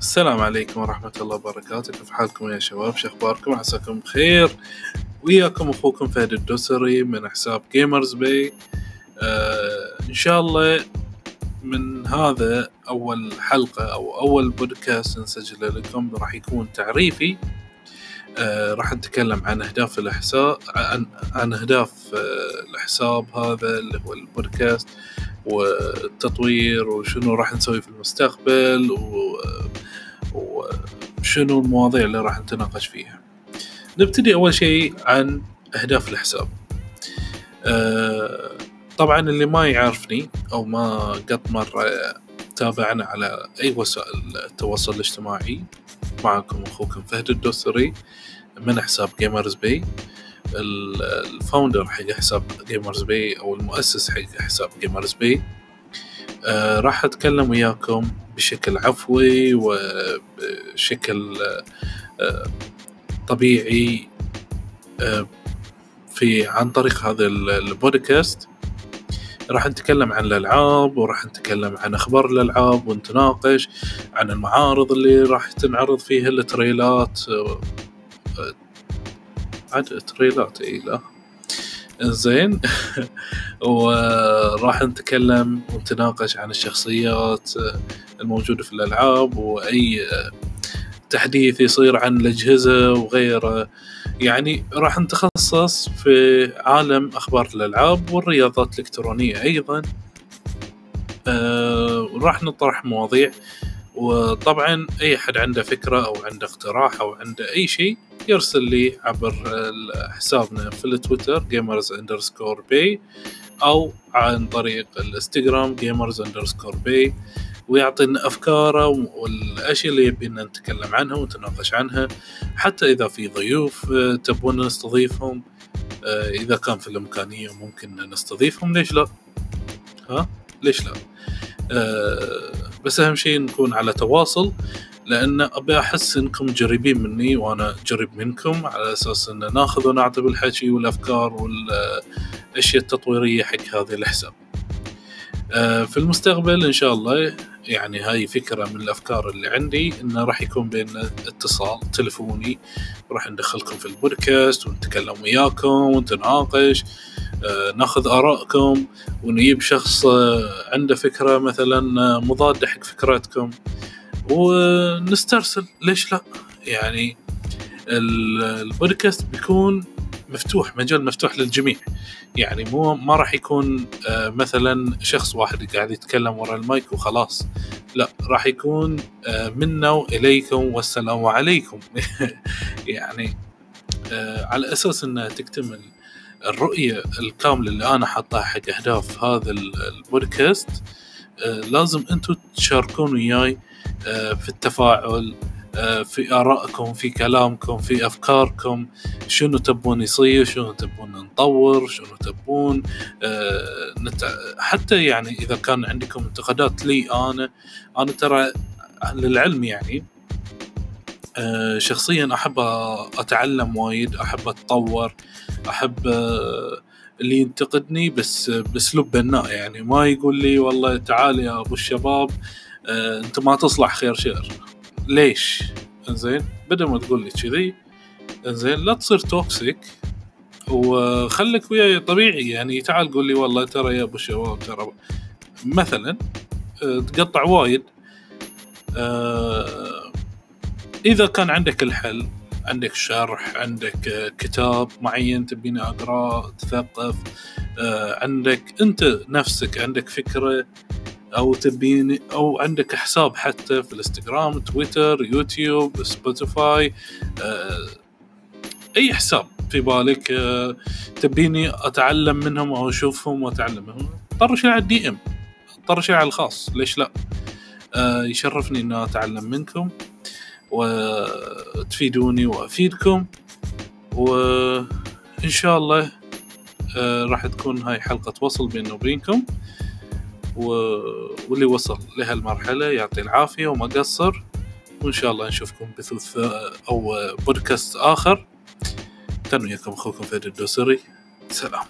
السلام عليكم ورحمة الله وبركاته. كيف حالكم يا شباب؟ شو أخباركم؟ عساكم بخير. وياكم أخوكم فهد الدوسري من حساب Gamers Bay آه إن شاء الله من هذا أول حلقة أو أول بودكاست نسجله لكم. راح يكون تعريفي. آه راح نتكلم عن أهداف الحساب عن, عن أهداف آه الحساب هذا اللي هو البودكاست والتطوير وشنو راح نسوي في المستقبل وشنو المواضيع اللي راح نتناقش فيها. نبتدي أول شيء عن أهداف الحساب. أه طبعا اللي ما يعرفني أو ما قد مرة تابعنا على أي وسائل التواصل الاجتماعي معكم أخوكم فهد الدوسري من حساب Gamers Bay ال founder حق حساب Gamers Bay أو المؤسس حق حساب Gamers Bay آه راح أتكلم وياكم بشكل عفوي وبشكل آه طبيعي آه في عن طريق هذا البودكاست. راح نتكلم عن الألعاب وراح نتكلم عن أخبار الألعاب ونتناقش عن المعارض اللي راح تنعرض فيها التريلات عاد تريلات إي لا. زين وراح نتكلم ونتناقش عن الشخصيات الموجودة في الألعاب وأي تحديث يصير عن الأجهزة وغيره. يعني راح نتخصص في عالم أخبار الألعاب والرياضات الإلكترونية أيضا. راح نطرح مواضيع. وطبعا أي أحد عنده فكرة أو عنده اقتراح أو عنده أي شيء يرسل لي عبر حسابنا في التويتر Gamers underscore Bay أو عن طريق الإنستغرام Gamers underscore Bay ويعطينا أفكاره والأشياء اللي يبينا نتكلم عنها ونتناقش عنها. حتى إذا في ضيوف تبون نستضيفهم إذا كان في الإمكانية ممكن نستضيفهم ليش لا؟ ها؟ ليش لا؟ بس أهم شيء نكون على تواصل. لأن أبي أحس إنكم جريبين مني وأنا جريب منكم على أساس إن ناخذ ونعطي بالحكي والأفكار والأشياء التطويرية حق هذا الحساب. في المستقبل إن شاء الله يعني هاي فكرة من الأفكار اللي عندي انه راح يكون بيننا اتصال تلفوني راح ندخلكم في البودكاست ونتكلم وياكم ونتناقش ناخذ آرائكم ونجيب شخص عنده فكرة مثلا مضادة حق فكرتكم ونسترسل. ليش لا؟ يعني البودكاست بيكون مفتوح مجال مفتوح للجميع. يعني مو ما راح يكون مثلا شخص واحد قاعد يتكلم ورا المايك وخلاص. لا راح يكون منا وإليكم والسلام عليكم. يعني على أساس إنها تكتمل الرؤية الكاملة اللي أنا حاطها حق أهداف هذا البودكاست لازم أنتم تشاركون وياي في التفاعل في آرائكم في كلامكم في أفكاركم شنو تبون يصير شنو تبون نطور شنو تبون حتى يعني إذا كان عندكم انتقادات لي أنا أنا ترى للعلم يعني شخصيا أحب أتعلم وايد أحب أتطور أحب اللي ينتقدني بس بأسلوب بناء يعني. ما يقول لي والله تعال يا أبو الشباب آه أنت ما تصلح خير شر. ليش؟ إنزين بدل ما تقول لي كذي إنزين لا تصير توكسيك وخليك وياي طبيعي يعني. تعال قول لي والله ترى يا أبو الشباب ترى مثلا آه تقطع وايد. آه إذا كان عندك الحل عندك شرح عندك كتاب معين تبيني اقراه تثقف عندك أنت نفسك عندك فكرة أو تبيني أو عندك حساب حتى في الإنستغرام تويتر يوتيوب سبوتيفاي أي حساب في بالك تبيني أتعلم منهم أو أشوفهم وأتعلم منهم. طرش على الدي إم طرش على الخاص ليش لا؟ يشرفني ان أتعلم منكم. وتفيدوني وأفيدكم. وإن شاء الله راح تكون هاي حلقة وصل بيني وبينكم. واللي وصل لهالمرحلة يعطي العافية وما قصر. وإن شاء الله نشوفكم بثوث أو بودكاست آخر. كان وياكم أخوكم فهد الدوسري. سلام.